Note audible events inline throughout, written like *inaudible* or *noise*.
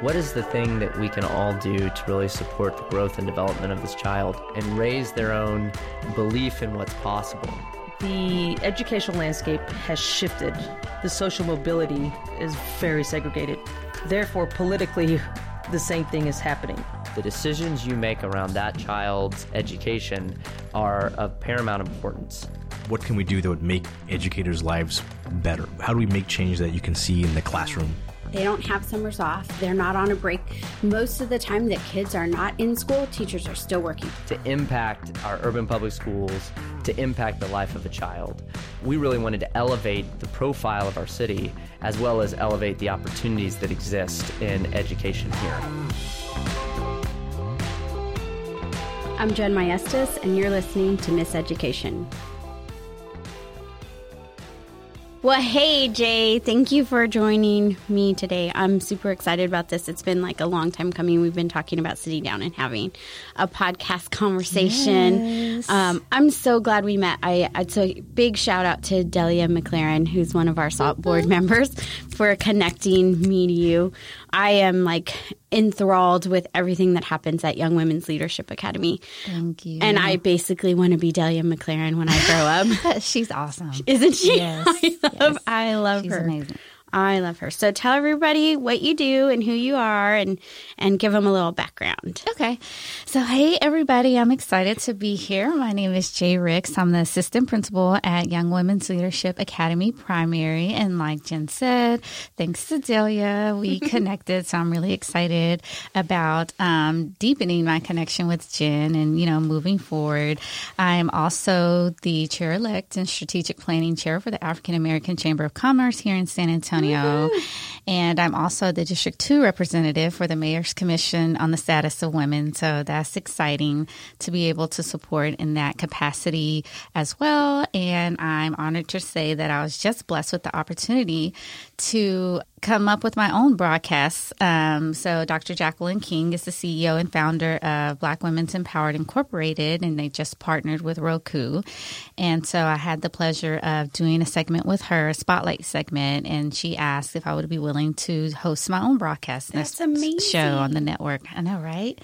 what is the thing that we can all do to really support the growth and development of this child and raise their own belief in what's possible? The educational landscape has shifted. The social mobility is very segregated. Therefore, politically, the same thing is happening. The decisions you make around that child's education are of paramount importance. What can we do that would make educators' lives better? How do we make change that you can see in the classroom? They don't have summers off. They're not on a break. Most of the time that kids are not in school, teachers are still working. To impact our urban public schools, to impact the life of a child. We really wanted to elevate the profile of our city as well as elevate the opportunities that exist in education here. I'm Jen Maestas, and you're listening to Miss Education. Well, hey, Jay, thank you for joining me today. I'm super excited about this. It's been like a long time coming. We've been talking about sitting down and having a podcast conversation. Yes. Um, I'm so glad we met. I, it's a big shout out to Delia McLaren, who's one of our SALT board members, for connecting me to you. I am like enthralled with everything that happens at Young Women's Leadership Academy. Thank you. And I basically want to be Delia McLaren when I grow up. *laughs* She's awesome. Isn't she? Yes. *laughs* I love, yes. I love She's her. amazing. I love her. So tell everybody what you do and who you are and and give them a little background. Okay. So hey everybody, I'm excited to be here. My name is Jay Ricks. I'm the assistant principal at Young Women's Leadership Academy Primary and like Jen said, thanks to Delia, we *laughs* connected. So I'm really excited about um, deepening my connection with Jen and you know moving forward. I'm also the chair elect and strategic planning chair for the African American Chamber of Commerce here in San Antonio. And I'm also the District 2 representative for the Mayor's Commission on the Status of Women. So that's exciting to be able to support in that capacity as well. And I'm honored to say that I was just blessed with the opportunity to come up with my own broadcasts. Um, so, Dr. Jacqueline King is the CEO and founder of Black Women's Empowered Incorporated, and they just partnered with Roku. And so, I had the pleasure of doing a segment with her, a spotlight segment, and she asked if I would be willing to host my own broadcast That's amazing. show on the network. I know, right?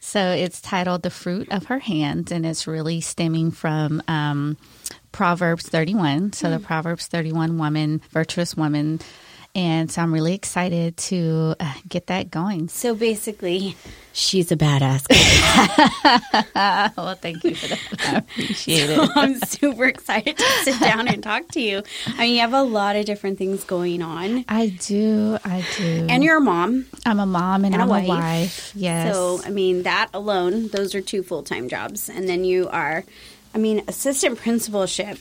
So, it's titled The Fruit of Her Hands, and it's really stemming from. Um, Proverbs 31. So, the Proverbs 31 woman, virtuous woman, and so I'm really excited to uh, get that going. So basically, she's a badass. *laughs* *laughs* well, thank you for that. *laughs* I appreciate it. I'm super excited to sit down and talk to you. I mean, you have a lot of different things going on. I do. I do. And you're a mom. I'm a mom and, And a I'm wife. a wife. Yes. So, I mean, that alone, those are two full time jobs. And then you are, I mean, assistant principalship.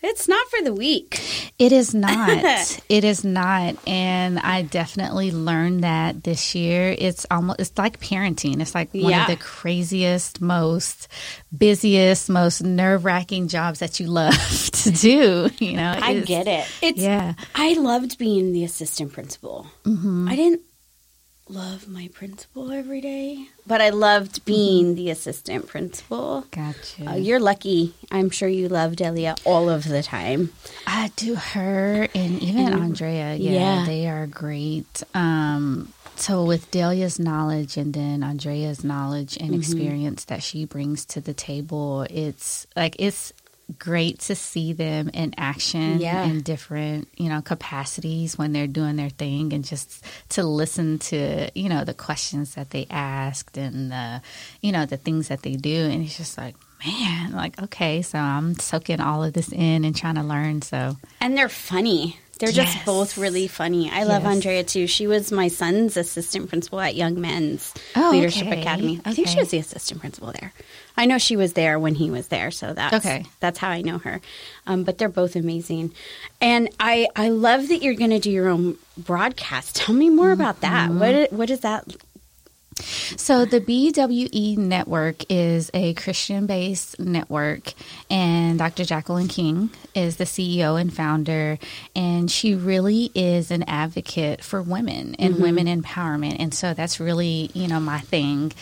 It's not for the weak. It is not. *laughs* it is not. And I definitely learned that this year. It's almost it's like parenting. It's like one Yeah. of the craziest, most busiest, most nerve wracking jobs that you love *laughs* to do. You know, I get it. It's Yeah. I loved being the assistant principal. Mm-hmm. I didn't love my principal every day, but I loved being the assistant principal. Gotcha. Uh, you're lucky. I'm sure you love Delia all of the time. I do her and even Andrea. Yeah, yeah. they are great. Um, so with Delia's knowledge and then Andrea's knowledge and experience that she brings to the table, it's like it's great to see them in action Yeah. in different you know capacities when they're doing their thing and just to listen to you know the questions that they asked and the you know the things that they do and it's just like man like okay so i'm soaking all of this in and trying to learn so And they're funny. They're just both really funny. I love Yes. Andrea too. She was my son's assistant principal at Young Men's Oh, Leadership okay. Academy. I think she was the assistant principal there. I know she was there when he was there, so that's Okay. That's how I know her. Um, but they're both amazing, and I I love that you're going to do your own broadcast. Tell me more about that. Mm-hmm. What what is that? So the BWE network is a Christian-based network, and Dr. Jacqueline King is the CEO and founder, and she really is an advocate for women and women empowerment, and so that's really you know my thing.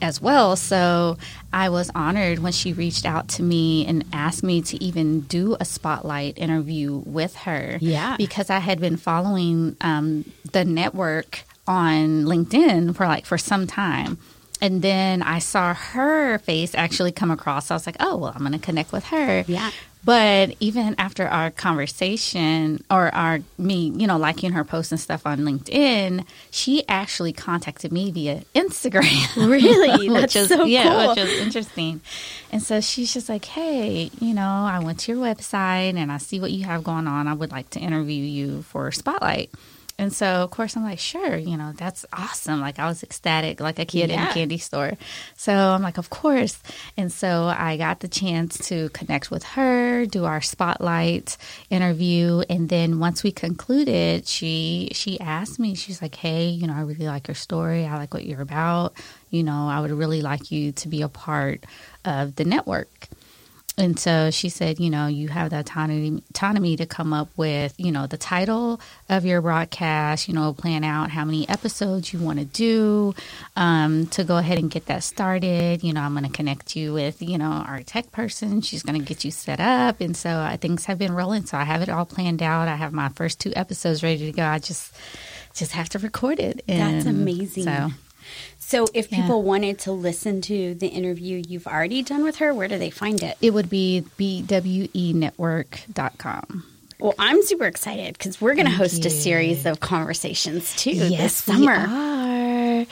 as well. So I was honored when she reached out to me and asked me to even do a spotlight interview with her. Yeah. Because I had been following um, the network on LinkedIn for like for some time. And then I saw her face actually come across. I was like, oh, well, I'm going to connect with her. Yeah. But even after our conversation or our me, you know, liking her posts and stuff on LinkedIn, she actually contacted me via Instagram. *laughs* Really? *laughs* which That's is so yeah, cool. which was interesting. And so she's just like, Hey, you know, I went to your website and I see what you have going on. I would like to interview you for Spotlight. And so, of course, I'm like, sure, you know, that's awesome. Like, I was ecstatic, like a kid in a candy store. So I'm like, of course. And so I got the chance to connect with her, do our spotlight interview, and then once we concluded, she she asked me, she's like, hey, you know, I really like your story. I like what you're about. You know, I would really like you to be a part of the network. And so she said, you know, you have the autonomy, autonomy to come up with, you know, the title of your broadcast, you know, plan out how many episodes you want to do um, to go ahead and get that started. You know, I'm going to connect you with, you know, our tech person. She's going to get you set up. And so uh, things have been rolling. So I have it all planned out. I have my first two episodes ready to go. I just, just have to record it. That's amazing. So So, if Yeah. people wanted to listen to the interview you've already done with her, where do they find it? it would be bwenetwork.com. Well, I'm super excited because we're going to host a series of conversations too this Yes, we summer. are.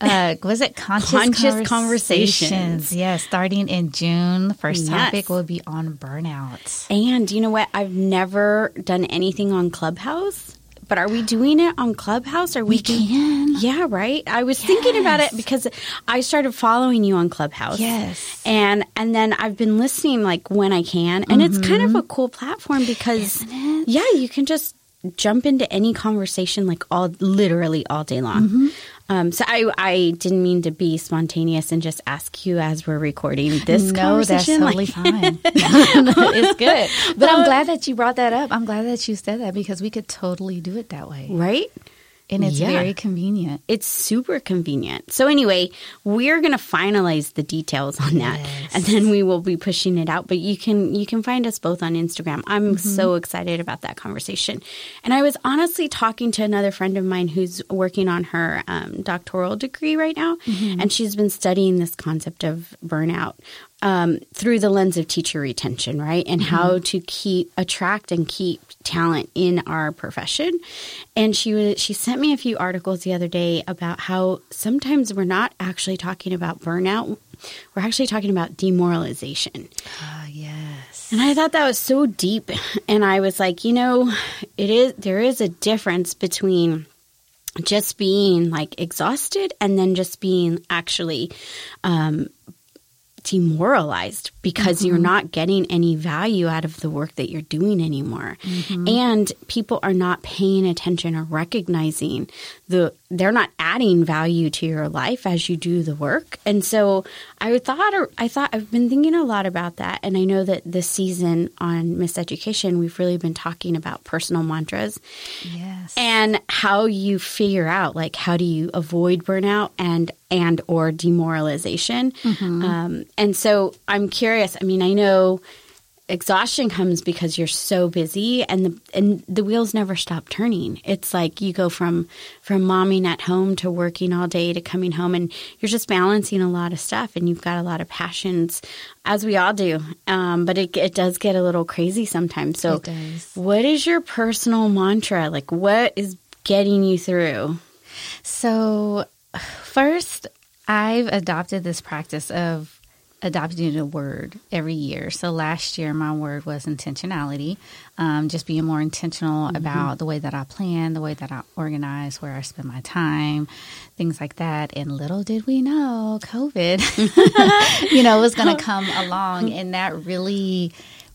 Uh, *laughs* was it conscious, Conscious conversations? Conversations. Yeah, starting in June. The first Yes. topic will be on burnout. And you know what? I've never done anything on Clubhouse, but are we doing it on Clubhouse? Are we, We can. Yeah, right. I was thinking about it because I started following you on Clubhouse. Yes. And and then I've been listening like when I can, and it's kind of a cool platform because Mm-hmm. Yeah, you can just jump into any conversation like all literally all day long. Mm-hmm. Um, so I I didn't mean to be spontaneous and just ask you as we're recording this no, that's totally like- fine. *laughs* *laughs* it's good. But I'm glad that you brought that up. I'm glad that you said that because we could totally do it that way. right? And it's Yeah. very convenient. It's super convenient. So anyway, we're going to finalize the details on that Yes. and then we will be pushing it out, but you can you can find us both on Instagram. I'm so excited about that conversation. And I was honestly talking to another friend of mine who's working on her um, doctoral degree right now and she's been studying this concept of burnout um, through the lens of teacher retention, right? And how to keep attract and keep talent in our profession. And she was she sent me a few articles the other day about how sometimes we're not actually talking about burnout. We're actually talking about demoralization. Oh, yes. And I thought that was so deep. And I was like, you know, it is there is a difference between just being like exhausted and then just being actually um, demoralized because you're mm-hmm. not getting any value out of the work that you're doing anymore. Mm-hmm. And people are not paying attention or recognizing the they're not adding value to your life as you do the work. And so I thought I thought I've been thinking a lot about that and I know that this season on Miseducation we've really been talking about personal mantras Yes. and how you figure out like how do you avoid burnout and and or demoralization. Um, and so i'm curious i mean i know exhaustion comes because you're so busy and the and the wheels never stop turning. It's like you go from from momming at home to working all day to coming home and you're just balancing a lot of stuff and you've got a lot of passions as we all do. Um, but it, it does get a little crazy sometimes. So what is your personal mantra? Like, what is getting you through? So, first, I've adopted this practice of adopting a word every year. So, last year, my word was intentionality, um, just being more intentional about the way that I plan, the way that I organize, where I spend my time, things like that. And little did we know, COVID, *laughs* you know, was going *laughs* to come along, and that really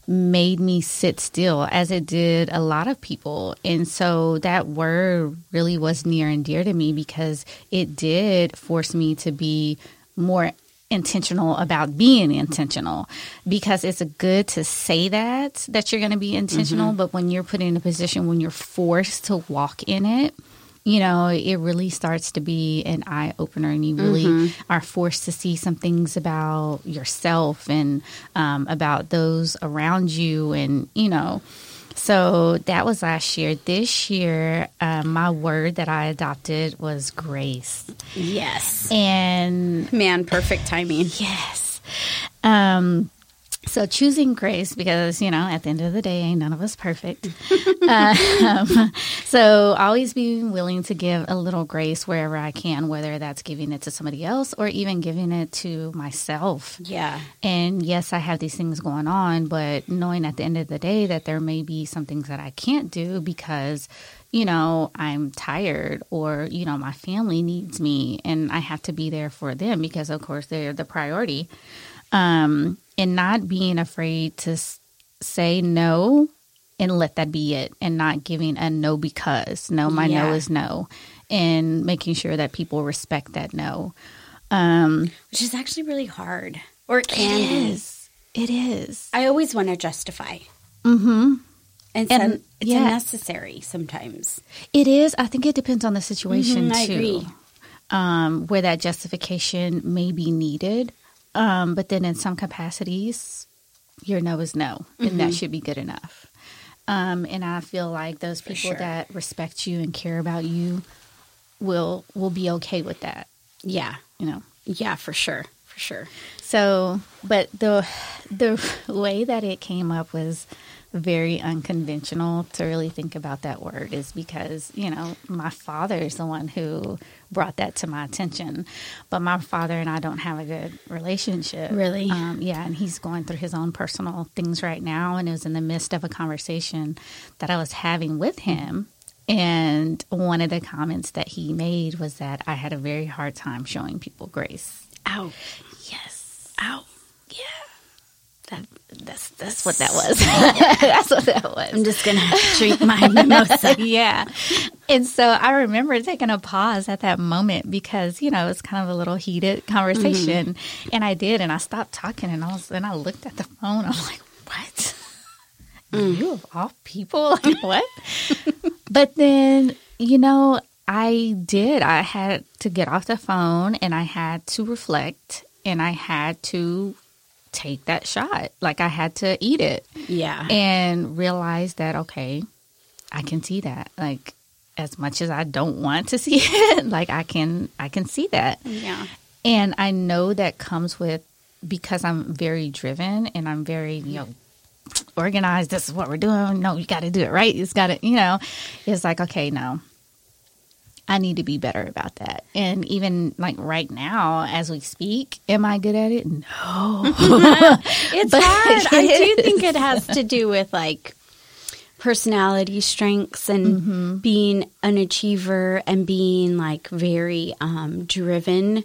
made me sit still as it did a lot of people. And so that word really was near and dear to me because it did force me to be more intentional about being intentional because it's good to say that that you're going to be intentional mm-hmm. but when you're put in a position when you're forced to walk in it you know, it really starts to be an eye opener, and you really are forced to see some things about yourself and um, about those around you, and you know. So that was last year. This year, um, my word that I adopted was grace, Yes. and Man, perfect timing. Yes. Um, so choosing grace because you know at the end of the day ain't none of us perfect *laughs* um, *laughs* so always being willing to give a little grace wherever i can whether that's giving it to somebody else or even giving it to myself Yeah. and yes, I have these things going on, but knowing at the end of the day that there may be some things that I can't do because, you know, I'm tired or, you know, my family needs me and I have to be there for them because, of course, they're the priority. Um, and not being afraid to s- say no and let that be it and not giving a no because no, my no is no and making sure that people respect that no. Um, Which is actually really hard. Or it it can be. is. It is. I always want to justify. Mm-hmm. And, And- some, it's yeah. unnecessary sometimes. It is. I think it depends on the situation Mhm, I too. agree. Um, where that justification may be needed, um, but then in some capacities, your no is no, and Mm-hmm. that should be good enough. Um, and I feel like those people sure. that respect you and care about you will will be okay with that. Yeah. You know. Yeah, for sure. For sure. So, but the the way that it came up was very unconventional to really think about that word is because you know my father is the one who brought that to my attention but my father and i don't have a good relationship Really? um, yeah and he's going through his own personal things right now and it was in the midst of a conversation that i was having with him and one of the comments that he made was that i had a very hard time showing people grace Ow. yes Ow. yeah. That, that's that's what that was. *laughs* that's what that was. I'm just going to drink my *laughs* mimosa. yeah. And so I remember taking a pause at that moment because, you know, it's kind of a little heated conversation. Mm-hmm. And I did and I stopped talking and I was and I looked at the phone. I'm like, What? Mm. You of all people? *laughs* Like what? but then, you know, I did. I had to get off the phone and I had to reflect and I had to take that shot. Like I had to eat it Yeah. and realize that okay i can see that like as much as i don't want to *laughs* see it like i can i can see that yeah. and i know that comes with because i'm very driven and i'm very you know organized this is what we're doing no you got to do it right it's got to you know it's like okay no I need to be better about that. And even like right now, as we speak, am I good at it? No. *laughs* It's *laughs* But hard. I do think it has to do with like personality strengths and being an achiever and being like very um, driven.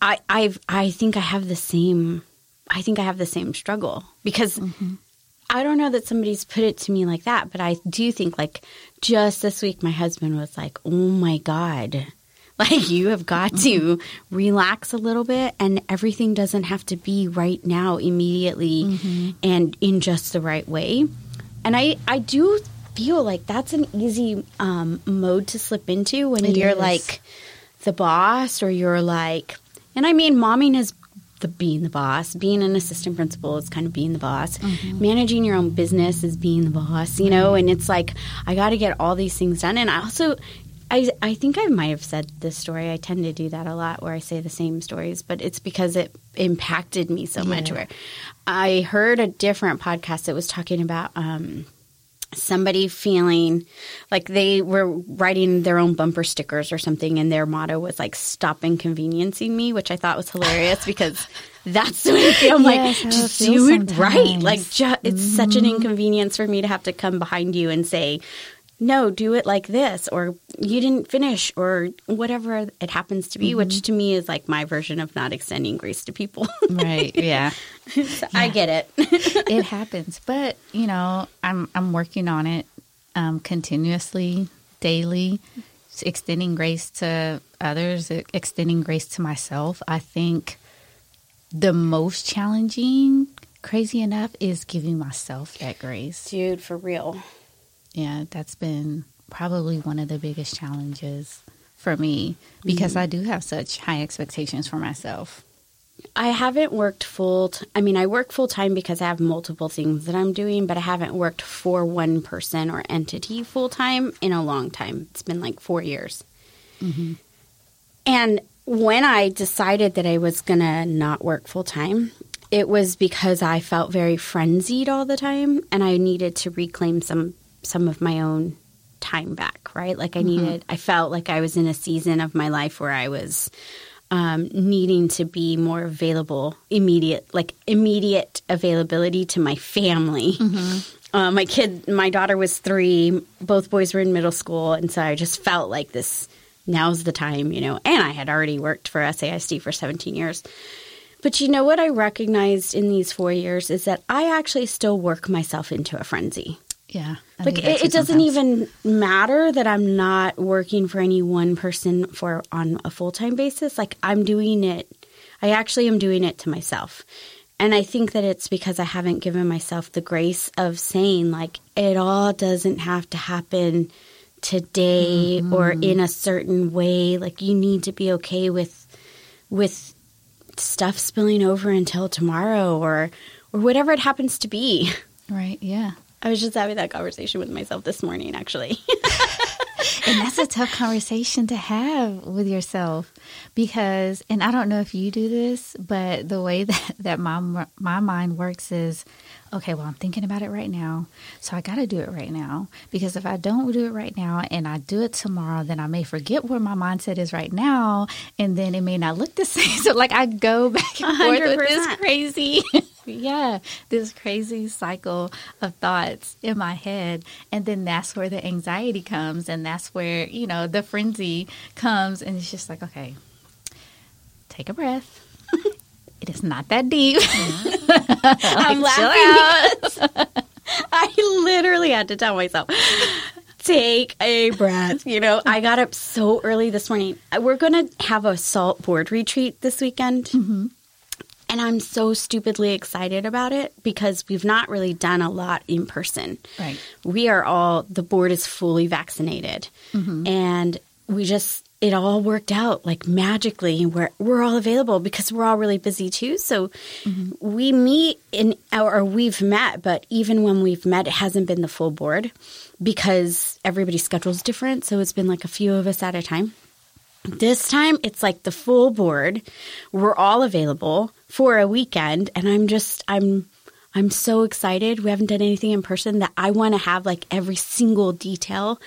I I've I think I have the same. I think I have the same struggle because I don't know that somebody's put it to me like that, but I do think like just this week, my husband was like, "Oh my god." *laughs* Like you have got to relax a little bit and everything doesn't have to be right now immediately and in just the right way. And I I do feel like that's an easy um, mode to slip into when It you're is. like the boss or you're like and I mean momming is the being the boss. Being an assistant principal is kind of being the boss. Managing your own business is being the boss, you know, and it's like I got to get all these things done and I also I, I think I might have said this story. I tend to do that a lot where I say the same stories, but it's because it impacted me so much. Where I heard a different podcast that was talking about um, somebody feeling like they were writing their own bumper stickers or something, and their motto was like "Stop inconveniencing me," which I thought was hilarious because *laughs* that's the way I feel. I'm Yes, like, just do it right. Like, ju- it's such an mm-hmm. inconvenience for me to have to come behind you and say. No, do it like this, or you didn't finish, or whatever it happens to be, which to me is like my version of not extending grace to people. *laughs* right. Yeah. So I get it. *laughs* it *laughs* happens, but you know, I'm I'm working on it um, continuously, daily, extending grace to others, extending grace to myself. I think the most challenging, crazy enough, is giving myself that grace. Dude, for real. Yeah, that's been probably one of the biggest challenges for me because mm-hmm. I do have such high expectations for myself. I haven't worked full. T- I mean, I work full time because I have multiple things that I'm doing, but I haven't worked for one person or entity full time in a long time. It's been like four years. Mm-hmm. And when I decided that I was going to not work full time, it was because I felt very frenzied all the time and I needed to reclaim some some of my own time back, right? Like I needed I felt like I was in a season of my life where I was um, needing to be more available, immediate, like immediate availability to my family. Uh, my kid, my daughter was three. Both boys were in middle school, and so I just felt like this. Now's the time, you know. And I had already worked for SAISD for 17 years. But you know what I recognized in these four years is that I actually still work myself into a frenzy. Yeah. I Like it, it doesn't even matter that I'm not working for any one person for on a full time basis. Like I'm doing it. I actually am doing it to myself. And I think that it's because I haven't given myself the grace of saying like it all doesn't have to happen today or in a certain way. Like you need to be okay with with stuff spilling over until tomorrow or or whatever it happens to be. *laughs* Right. Yeah. I was just having that conversation with myself this morning, actually. *laughs* And that's a tough conversation to have with yourself because, and I don't know if you do this, but the way that, that my, my mind works is okay, well, I'm thinking about it right now. So I got to do it right now because if I don't do it right now and I do it tomorrow, then I may forget where my mindset is right now and then it may not look the *laughs* same. So, like, I go *laughs* back and forth with this crazy, *laughs* yeah, this crazy cycle of thoughts in my head. And then that's where the anxiety comes. And that's where, you know, the frenzy comes. And it's just like, okay, take a breath. It is not that deep. *laughs* I'm laughing *laughs* I literally had to tell myself, take a breath. You know, I got up so early this morning. Uh, we're going to have a SALT board retreat this weekend. Mm-hmm. And I'm so stupidly excited about it because we've not really done a lot in person. Right. We are all, the board is fully vaccinated. Mm-hmm. And we just, it all worked out like magically. We're, we're all available because we're all really busy too. So mm-hmm. we meet in, or we've met, but even when we've met, it hasn't been the full board because everybody's schedule's different. So it's been like a few of us at a time. This time it's like the full board. We're all available for a weekend and I'm just I'm I'm so excited. We haven't done anything in person that I want to have like every single detail,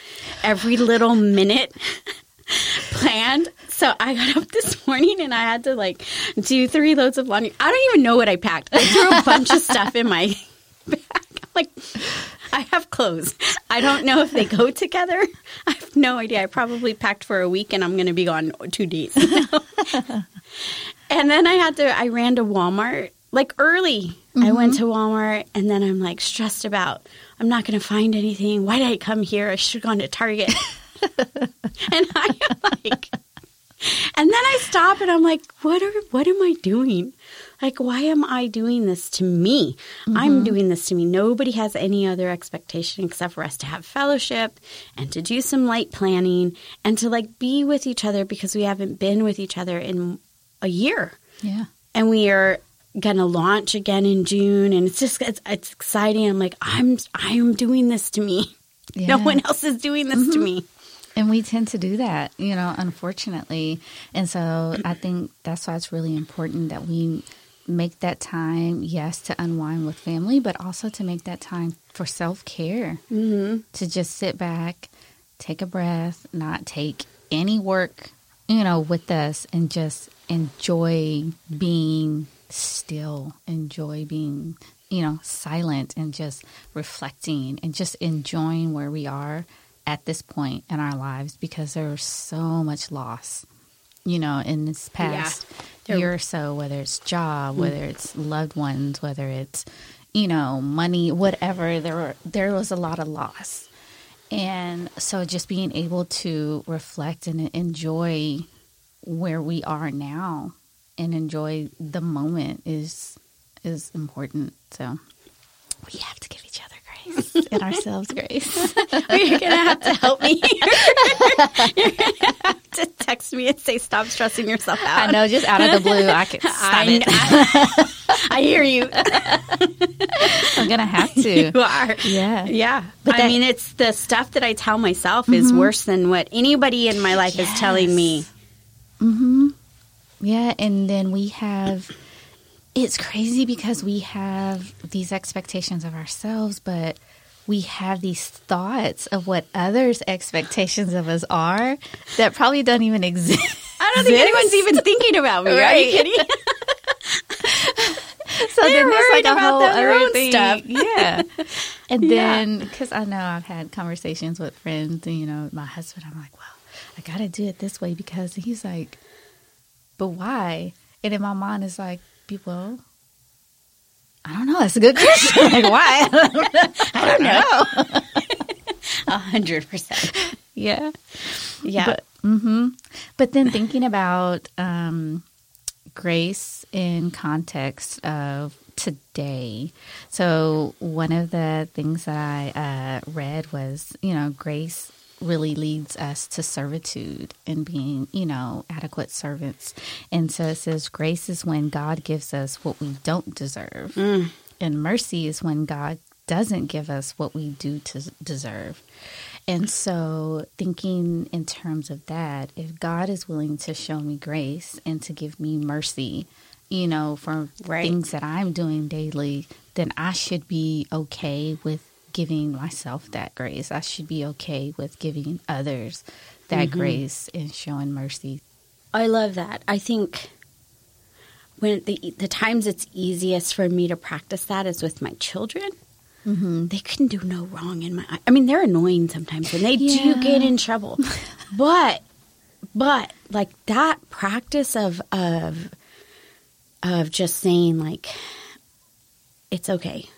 every little minute *laughs* *laughs* planned. So I got up this morning and I had to like do three loads of laundry. I don't even know what I packed. I threw a bunch of stuff in my *laughs* bag. I'm like I have clothes. I don't know if they go together. *laughs* I have no idea. I probably packed for a week and I'm going to be gone two days. and then I had to, I ran to Walmart like early. I mm-hmm. went to Walmart and then I'm like stressed about, I'm not going to find anything. Why did I come here? I should have gone to Target. *laughs* and I am like, and then I stop and I'm like, what are, what am I doing? Like, why am I doing this to me? I'm mm-hmm. doing this to me. Nobody has any other expectation except for us to have fellowship and to do some light planning and to like be with each other because we haven't been with each other in a year. Yeah. And we are going to launch again in June. And it's just, it's, it's exciting. I'm like, I'm, I'm doing this to me. *laughs* Yeah. No one else is doing this to mm-hmm. me. And we tend to do that, you know, unfortunately. And so I think that's why it's really important that we make that time, yes, to unwind with family, but also to make that time for self care. Mm-hmm. To just sit back, take a breath, not take any work, you know, with us, and just enjoy being still, enjoy being, you know, silent and just reflecting and just enjoying where we are at this point in our lives because there's so much loss, you know, in this past There- year or so, whether it's job, mm. whether it's loved ones, whether it's, you know, money, whatever, there were, there was a lot of loss. And so just being able to reflect and enjoy where we are now and enjoy the moment is is important. So we have to give each other grace *laughs* and ourselves grace. *laughs* You're gonna have to help me. *laughs* You're gonna have to text me and say, "Stop stressing yourself out." I know, just out of the blue, I could stop I, it. I, I hear you. I'm gonna have to. You are. Yeah. Yeah. But I that- mean, it's the stuff that I tell myself is worse than what anybody in my life is telling me. Hmm. Yeah, and then we have it's crazy because we have these expectations of ourselves, but we have these thoughts of what others' expectations of us are that probably don't even exist. I don't think anyone's even *laughs* thinking about me. Are you kidding? *laughs* so They're then there's like a whole other thing. stuff. *laughs* Yeah. And then, because I know I've had conversations with friends, and you know, my husband, I'm like, well, I got to do it this way because he's like, but why? And in my mind, it's like, well, I don't know. That's a good question. *laughs* like, why? *laughs* I don't know. *laughs* A hundred percent. Yeah. Yeah. But, mm-hmm. but then thinking about um, grace in context of today. So one of the things that I uh, read was, you know, grace really leads us to servitude and being, you know, adequate servants. And so it says grace is when God gives us what we don't deserve. Mm. And mercy is when God doesn't give us what we do to deserve. And so, thinking in terms of that, if God is willing to show me grace and to give me mercy, you know, for Right. things that I'm doing daily, then I should be okay with giving myself that grace. I should be okay with giving others that grace and showing mercy. I love that. I think when the the times it's easiest for me to practice that is with my children. Mm-hmm. They can do no wrong in my. I mean, they're annoying sometimes, and they Yeah. do get in trouble. *laughs* but, but like that practice of of of just saying like, it's okay.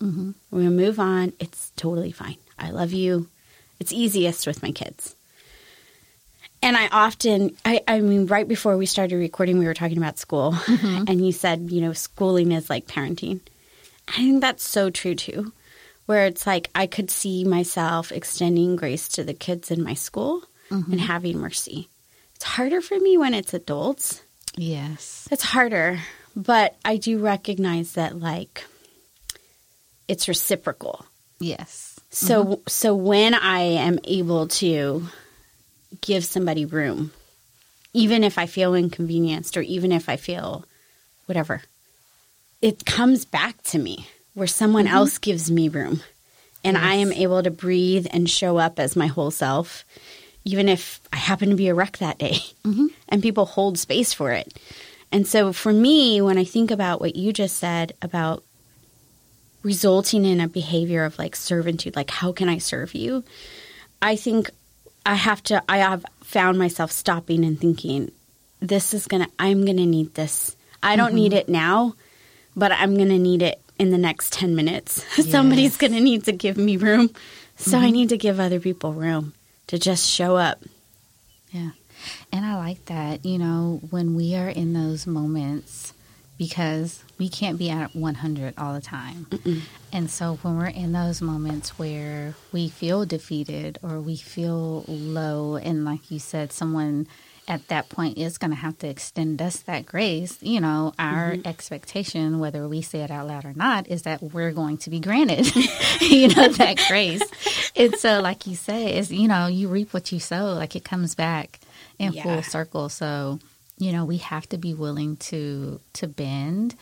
Mm-hmm. We're gonna move on. It's totally fine. I love you. It's easiest with my kids. And I often, I, I mean, right before we started recording, we were talking about school, and you said, you know, schooling is like parenting. I think that's so true too, where it's like I could see myself extending grace to the kids in my school and having mercy. It's harder for me when it's adults. Yes. It's harder, but I do recognize that, like, it's reciprocal. Yes. So mm-hmm. so when I am able to give somebody room, even if I feel inconvenienced or even if I feel whatever, it comes back to me where someone mm-hmm. else gives me room. And I am able to breathe and show up as my whole self, even if I happen to be a wreck that day. Mm-hmm. *laughs* And people hold space for it. And so for me, when I think about what you just said about resulting in a behavior of like servitude, like how can I serve you? I think I have to, I have found myself stopping and thinking, this is gonna, I'm gonna need this. I don't need mm-hmm. it now, but I'm gonna need it in the next 10 minutes. *laughs* Somebody's gonna need to give me room. So I mm-hmm. need to give other people room to just show up. Yeah. And I like that, you know, when we are in those moments, because we can't be at 100 all the time. And so when we're in those moments where we feel defeated or we feel low, and like you said, someone at that point is going to have to extend us that grace, you know, our mm-hmm. expectation, whether we say it out loud or not, is that we're going to be granted, *laughs* you know, that grace. And so, like you say, is, you know, you reap what you sow, like it comes back in Yeah. full circle. So, you know, we have to be willing to to bend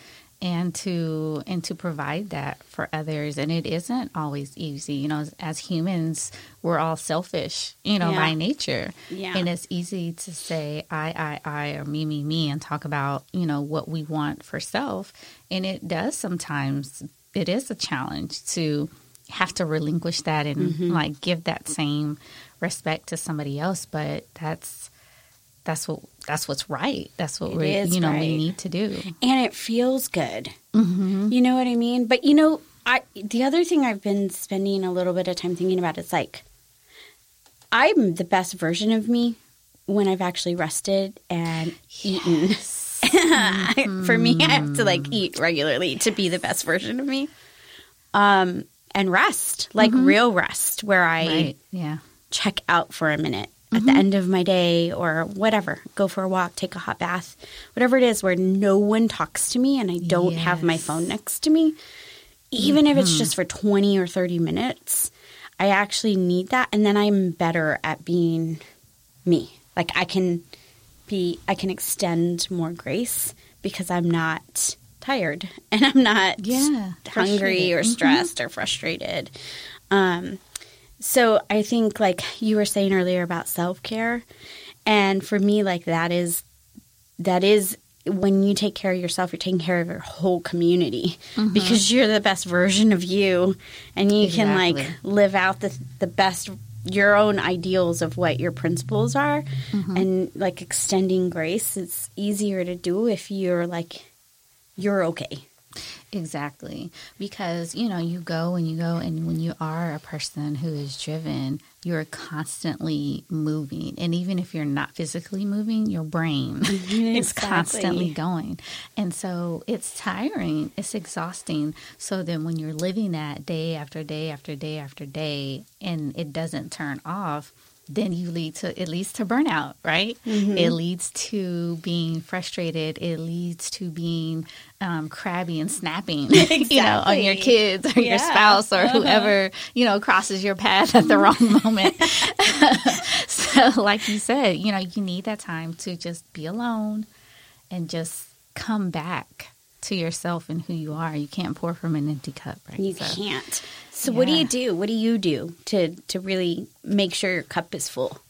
and to and to provide that for others and it isn't always easy you know as, as humans we're all selfish you know Yeah. by nature Yeah. and it's easy to say i i i or me me me and talk about you know what we want for self and it does sometimes it is a challenge to have to relinquish that and Mm-hmm. like give that same respect to somebody else but that's that's what that's what's right that's what It we you know we need to do and it feels good. Mm-hmm. You know what I mean? But you know, I the other thing I've been spending a little bit of time thinking about is like I'm the best version of me when I've actually rested and eaten. *laughs* For me, I have to like eat mm-hmm. regularly to be the best version of me. Um, and rest, like mm-hmm. real rest, where I Right. Yeah. check out for a minute at the end of my day or whatever. Go for a walk, take a hot bath, whatever it is where no one talks to me and I don't have my phone next to me. Even if it's just for 20 or 30 minutes, I actually need that. And then I'm better at being me. Like I can be, I can extend more grace because I'm not tired *laughs* and I'm not Yeah, hungry or. Mhm. stressed or frustrated. Um, so I think like you were saying earlier about self-care and for me like that is that is when you take care of yourself you're taking care of your whole community Mm-hmm. because you're the best version of you and you can like live out the the best your own ideals of what your principles are Mm-hmm. and like extending grace it's easier to do if you're like you're okay Exactly. Because, you know, you go and you go, and when you are a person who is driven, you're constantly moving. And even if you're not physically moving, your brain *laughs* *laughs* is constantly going. And so it's tiring, it's exhausting. So then when you're living that day after day after day after day, and it doesn't turn off, then you lead to it leads to burnout, right? Mm-hmm. It leads to being frustrated. It leads to being um, crabby and snapping, *laughs* you know, on your kids or your spouse or uh-huh. whoever you know crosses your path at the wrong mm-hmm. moment. *laughs* *laughs* so, like you said, you know, you need that time to just be alone and just come back to yourself and who you are. You can't pour from an empty cup, right? You So- can't. So what do you do? What do you do to to really make sure your cup is full?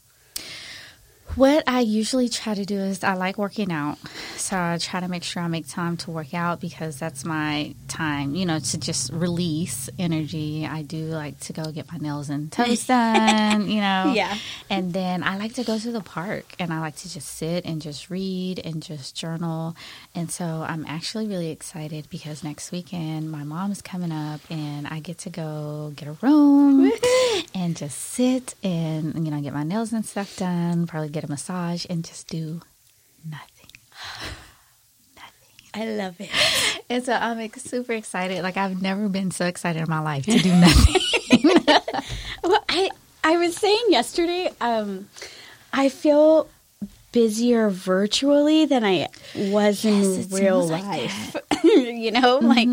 What I usually try to do is I like working out. So I try to make sure I make time to work out because that's my time, you know, to just release energy. I do like to go get my nails and *laughs* toes done, you know. Yeah. And then I like to go to the park and I like to just sit and just read and just journal. And so I'm actually really excited because next weekend my mom's coming up and I get to go get a room and just sit and, you know, get my nails and stuff done, probably get a massage and just do nothing. *sighs* Nothing. I love it. *laughs* And so I'm like, super excited. Like I've never been so excited in my life to do *laughs* nothing. *laughs* Well, I I was saying yesterday, um, I feel busier virtually than I was Yes, in real seems like life. you know, like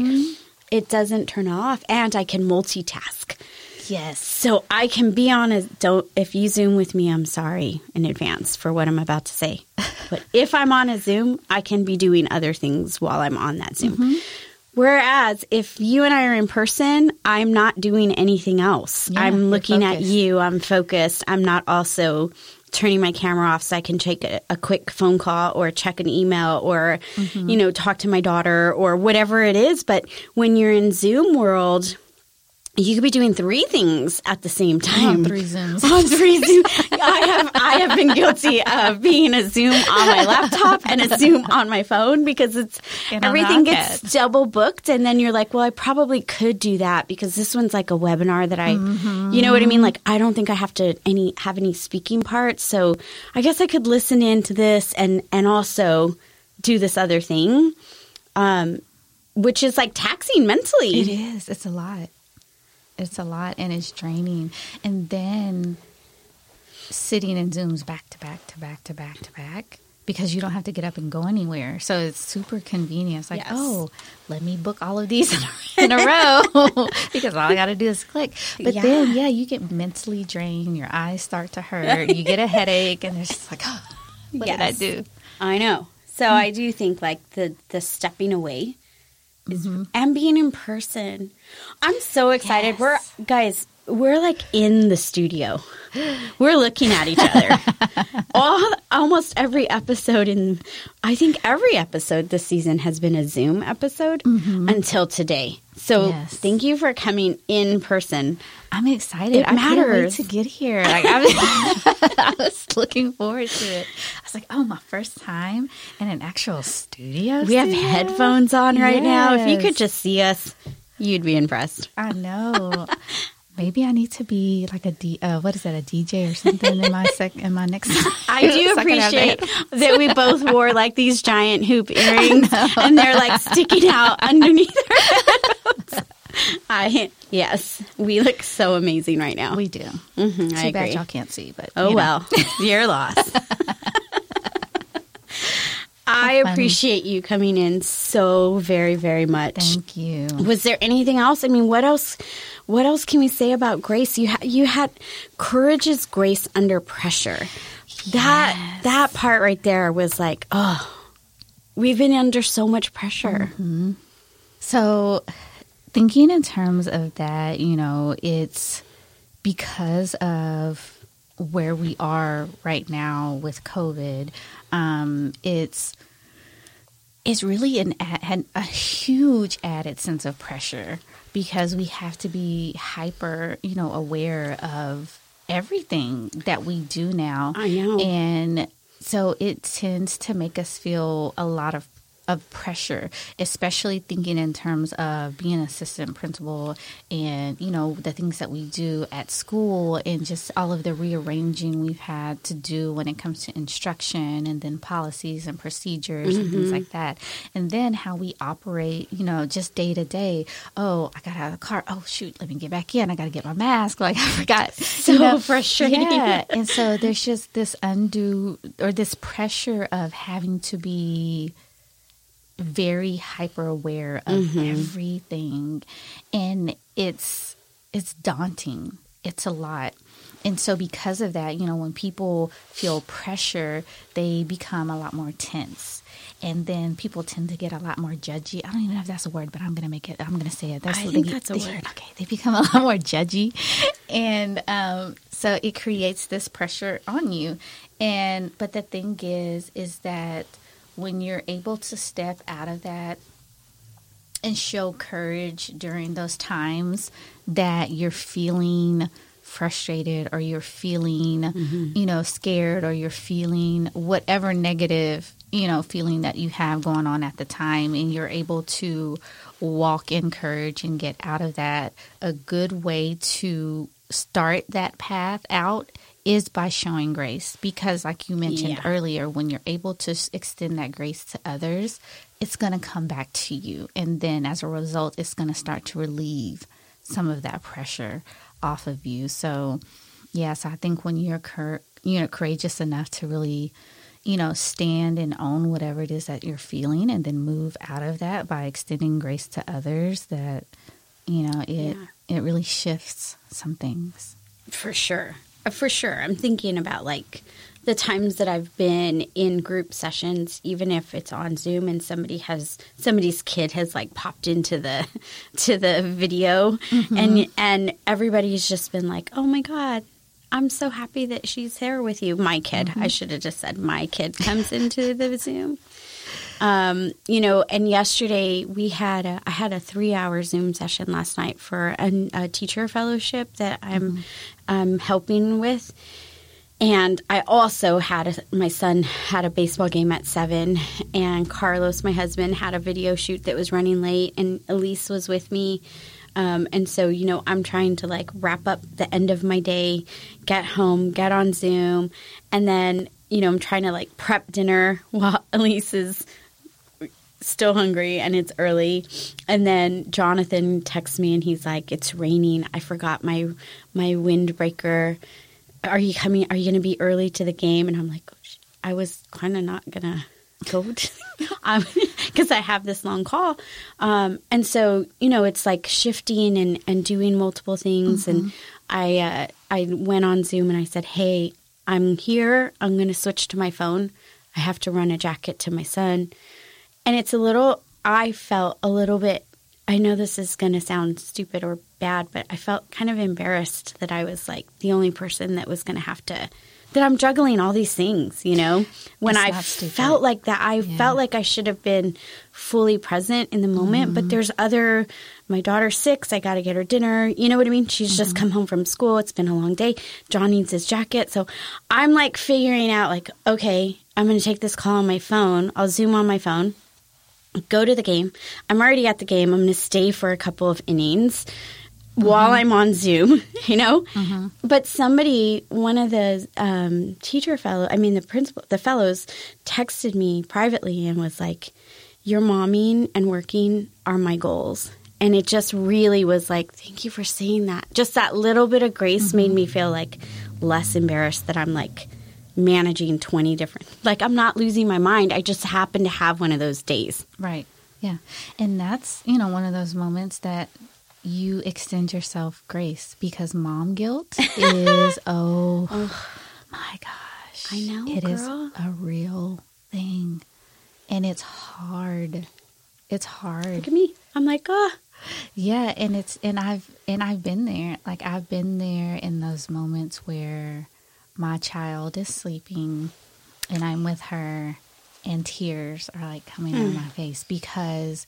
it doesn't turn off, and I can multitask. Yes. So I can be on a don't if you zoom with me, I'm sorry in advance for what I'm about to say. *laughs* But if I'm on a Zoom, I can be doing other things while I'm on that Zoom. Mm-hmm. Whereas if you and I are in person, I'm not doing anything else. Yeah, I'm looking at you, I'm focused. I'm not also turning my camera off so I can take a, a quick phone call or check an email or Mm-hmm. you know talk to my daughter or whatever it is, but when you're in Zoom world, you could be doing three things at the same *laughs* time. On three Zooms. On three *laughs* Zoom. I have I have been guilty of being a Zoom on my laptop and a *laughs* Zoom on my phone because it's everything gets double booked and then you're like, well, I probably could do that because this one's like a webinar that I, you know what I mean? Like I don't think I have to any have any speaking parts, so I guess I could listen into this and and also do this other thing, um, which is like taxing mentally. It is. It's a lot. It's a lot and it's draining. And then sitting in Zooms back to back to back to back to back because you don't have to get up and go anywhere. So it's super convenient. It's like, Yes. oh, let me book all of these *laughs* in a row *laughs* because all I got to do is click. But Yeah. then, yeah, you get mentally drained. Your eyes start to hurt. You get a headache, and it's just like, oh, *gasps* what did I do? I know. So I do think like the the stepping away is mm-hmm. and being in person. I'm so excited. Yes. We're guys, we're like in the studio. We're looking at each other. *laughs* All almost every episode in I think every episode this season has been a Zoom episode mm-hmm. until today. So Yes. thank you for coming in person. I'm excited. It I can't wait matters. to get here. Like I was, *laughs* I was looking forward to it. I was like, oh, my first time in an actual studio. We have headphones on right now. If you could just see us, you'd be impressed. I know. Maybe I need to be like a D. Uh, what is that? A DJ or something in my sec in my next. *laughs* I *laughs* do so can have appreciate that. we both wore like these giant hoop earrings and they're like sticking out underneath our headphones. I yes, we look so amazing right now. We do. Mhm, I Too bad agree. y'all can't see, but Oh you know. well, *laughs* *laughs* your loss. *laughs* I funny. appreciate you coming in so very, very much. Thank you. Was there anything else? I mean, what else? What else can we say about grace? You ha- you had courage is grace under pressure. That that part right there was like, oh, we've been under so much pressure. So, thinking in terms of that, you know, it's because of where we are right now with COVID. Um, it's it's really an, a- an a huge added sense of pressure because we have to be hyper, you know, aware of everything that we do now. I know. And so it tends to make us feel a lot of of pressure, especially thinking in terms of being an assistant principal and, you know, the things that we do at school and just all of the rearranging we've had to do when it comes to instruction and then policies and procedures and things mm-hmm. like that. And then how we operate, you know, just day to day. Oh, I got out of the car. Oh, shoot, let me get back in. I got to get my mask. *laughs* Like, I forgot. *laughs* So frustrating. Yeah. *laughs* And so there's just this undue or this pressure of having to be very hyper aware of everything and it's it's daunting it's a lot and so because of that you know when people feel pressure they become a lot more tense and then people tend to get a lot more judgy. I don't even know if that's a word, but I'm to make it. I'm to say it. That's I think they- that's a they- word. Okay, they become a *laughs* lot more judgy, and um, so it creates this pressure on you. And but the thing is, is that when you're able to step out of that and show courage during those times that you're feeling frustrated or you're feeling mm-hmm. you know scared or you're feeling whatever negative you know feeling that you have going on at the time and you're able to walk in courage and get out of that a good way to start that path out is by showing grace because like you mentioned Yeah. earlier when you're able to extend that grace to others it's going to come back to you and then as a result it's going to start to relieve some of that pressure off of you so yes i think when you're cur- you know courageous enough to really you know stand and own whatever it is that you're feeling and then move out of that by extending grace to others that you know it it really shifts some things For sure. For sure. I'm thinking about like the times that I've been in group sessions, even if it's on Zoom and somebody has somebody's kid has like popped into the *laughs* to the video mm-hmm. and and everybody's just been like, Oh my God, I'm so happy that she's here with you. My kid. Mm-hmm. I should have just said my kid comes into the Zoom. Um, you know, and yesterday we had a, I had a three hour Zoom session last night for a, a teacher fellowship that I'm um, helping with. And I also had a, my son had a baseball game at seven, and Carlos, my husband, had a video shoot that was running late, and Elise was with me. Um, and so, you know, I'm trying to like wrap up the end of my day, get home, get on Zoom, and then, you know, I'm trying to like prep dinner *laughs* while Elise is still hungry and it's early. And then jonathan texts me and he's like it's raining. I forgot my my windbreaker. Are you coming are you going to be early to the game? And i'm like i was kind of not going *laughs* to go because *laughs* i have this long call. Um, and so you know it's like shifting and, and doing multiple things. And i uh, i went on zoom and i said hey i'm here. I'm going to switch to my phone. I have to run a jacket to my son and it's a little i felt a little bit i know this is going to sound stupid or bad but i felt kind of embarrassed that i was like the only person that was going to have to that i'm juggling all these things you know when i stupid. felt like that i felt like i should have been fully present in the moment Mm-hmm. but there's other my daughter's six i gotta get her dinner you know what i mean she's just Mm-hmm. come home from school it's been a long day john needs his jacket so i'm like figuring out like okay i'm gonna take this call on my phone i'll zoom on my phone go to the game. I'm already at the game. I'm going to stay for a couple of innings while mm-hmm. I'm on Zoom, *laughs* you know? Mm-hmm. But somebody, one of the um, teacher fellow, I mean, the principal, the fellows texted me privately and was like, Your momming and working are my goals. And it just really was like, thank you for saying that. Just that little bit of grace made me mm-hmm. feel like less embarrassed that I'm like managing 20 different. Like I'm not losing my mind. I just happen to have one of those days. Right. Yeah. And that's, you know, one of those moments that you extend yourself grace because mom guilt *laughs* is, oh, my gosh. I know, It is girl. a real thing. And it's hard. It's hard. Look at me. I'm like, oh, Yeah, and it's and I've and I've been there. Like I've been there in those moments where my child is sleeping and I'm with her and tears are like coming Hmm. down my face because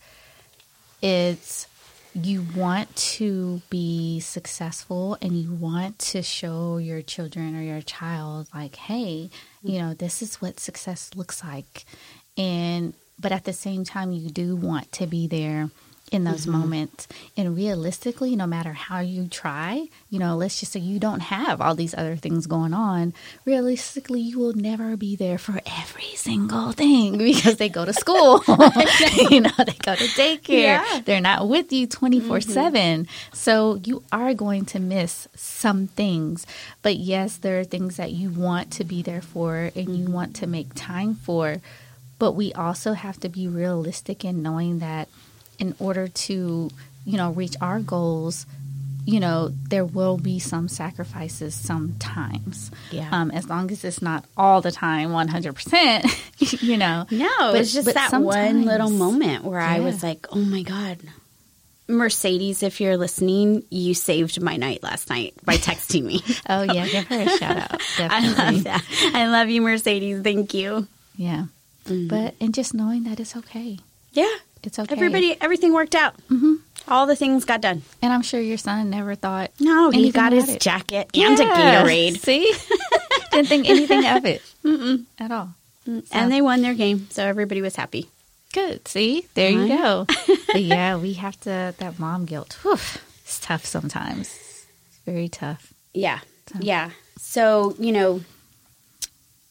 it's you want to be successful and you want to show your children or your child like hey you know this is what success looks like and but at the same time you do want to be there in those mm-hmm. moments. And realistically no matter how you try you know let's just say you don't have all these other things going on realistically you will never be there for every single thing *laughs* because they go to school. *laughs* *laughs* You know they go to daycare. Yeah. they're not with you 24 7 mm-hmm. so you are going to miss some things. But yes there are things that you want to be there for and you mm-hmm. want to make time for. But we also have to be realistic in knowing that in order to you know reach our goals you know there will be some sacrifices sometimes Yeah. um as long as it's not all the time 100% *laughs* you know No, But- it's just that one little moment where I was like, oh my God. Mercedes, if you're listening, you saved my night last night by *laughs* texting me. oh yeah give her a shout out *laughs* I love that. I love you, Mercedes. Thank you. yeah Mm-hmm. but and just knowing that it's okay Yeah. It's okay Everybody, everything worked out. Mm-hmm. All the things got done. and i'm sure your son never thought No, he got his it. jacket and a Yeah. Gatorade. *laughs* see didn't think anything of it *laughs* at all And they won their game, so everybody was happy. Good. See, there you go. *laughs* but yeah, we have to that mom guilt. Whew, it's tough sometimes. It's very tough. Yeah. Yeah. So, you know,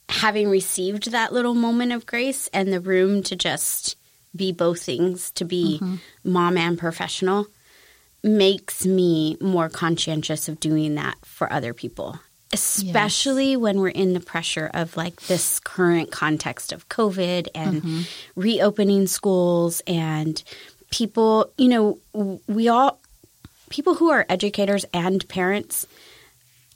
having received that little moment of grace and the room to just be both things, to be mm-hmm. mom and professional, makes me more conscientious of doing that for other people. Especially when we're in the pressure of like this current context of COVID and mm-hmm. reopening schools and people, you know, we all, people who are educators and parents,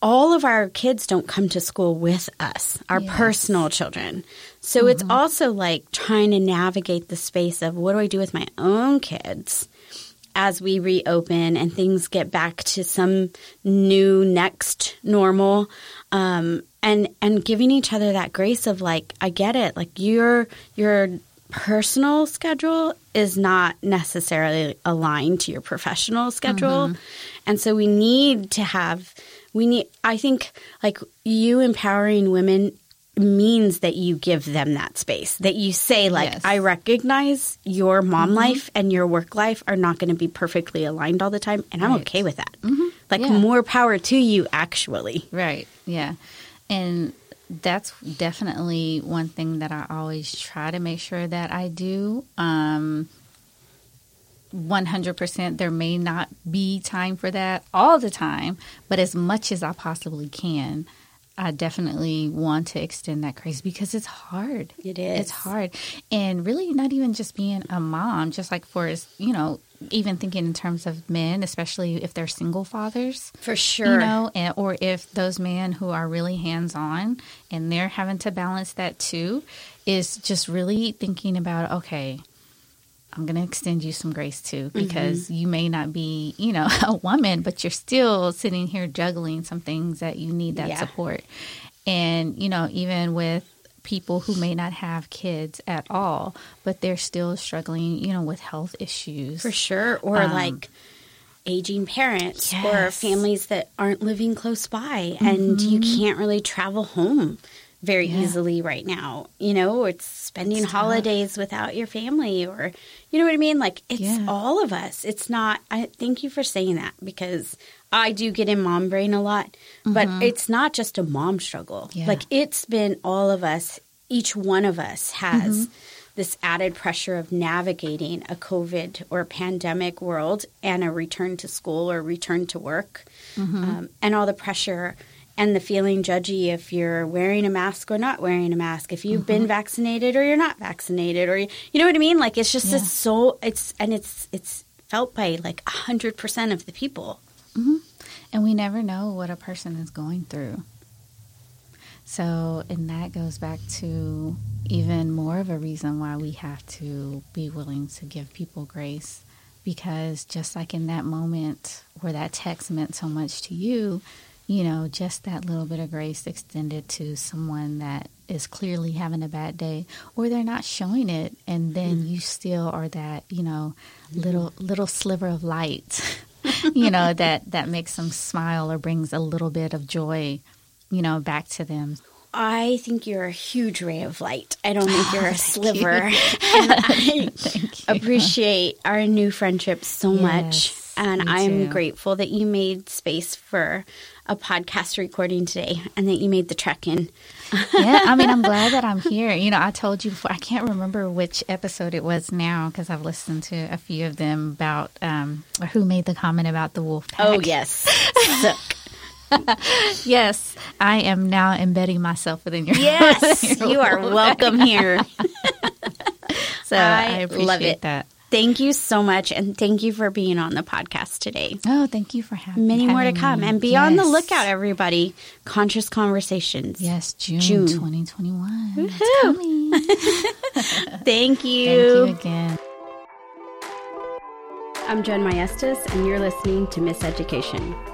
all of our kids don't come to school with us, our Yes. personal children. So it's also like trying to navigate the space of what do I do with my own kids as we reopen and things get back to some new next normal. Um, and and giving each other that grace of like, I get it. Like your your personal schedule is not necessarily aligned to your professional schedule. And so we need to have we need I think like you empowering women means that you give them that space. That you say like Yes. I recognize your mom life and your work life are not going to be perfectly aligned all the time and I'm okay with that. Like Yeah. more power to you actually. Right. Yeah. And that's definitely one thing that I always try to make sure that I do. Um 100% there may not be time for that all the time, but as much as I possibly can, I definitely want to extend that grace because it's hard. It is. It's hard. And really not even just being a mom, just like for, you know, even thinking in terms of men, especially if they're single fathers For sure. you know, and, or if those men who are really hands on and they're having to balance that too, is just really thinking about, okay, I'm going to extend you some grace too, because you may not be, you know, *laughs* a woman, but you're still sitting here juggling some things that you need that Yeah. support. And, you know, even with people who may not have kids at all, but they're still struggling, you know, with health issues. For sure. Or Um, like aging parents or families that aren't living close by and you can't really travel home very Mm-hmm. Yeah. easily right now. You know, it's spending holidays without your family or you know what I mean? Like it's Yeah. all of us. It's not I thank you for saying that because I do get in mom brain a lot, but it's not just a mom struggle. Mm-hmm. Yeah. Like it's been all of us, each one of us has this added pressure of navigating a COVID or pandemic world and a return to school or return to work, um, and all the pressure and the feeling judgy if you're wearing a mask or not wearing a mask, if you've been mm-hmm. vaccinated or you're not vaccinated, or you know what I mean? Like it's just Yeah. it's so it's and it's it's felt by like a hundred percent of the people. Mm-hmm. And we never know what a person is going through. So, and that goes back to even more of a reason why we have to be willing to give people grace. Because just like in that moment where that text meant so much to you, you know, just that little bit of grace extended to someone that is clearly having a bad day or they're not showing it and then mm-hmm. you still are that, you know, mm-hmm. little little sliver of light. *laughs* you know, that that makes them smile or brings a little bit of joy, you know, back to them. I think you're a huge ray of light. I don't think you're *laughs* oh, a sliver. *laughs* and I appreciate our new friendship so much. And I'm grateful that you made space for a podcast recording today and that you made the trek in. yeah, I mean, I'm *laughs* glad that I'm here. You know, I told you before, I can't remember which episode it was now because I've listened to a few of them about um, or who made the comment about the wolf pack. Oh, yes. *laughs* Yes, I am now embedding myself within your *laughs* Yes, you are welcome here. So I, I appreciate that. Thank you so much. And thank you for being on the podcast today. Oh, thank you for having me. Many more to come. me. And be on the lookout, everybody. Conscious Conversations. Yes, June, June. 2021. It's coming. *laughs* *laughs* Thank Thank you. you again. I'm Jen Maestas, and you're listening to Miseducation.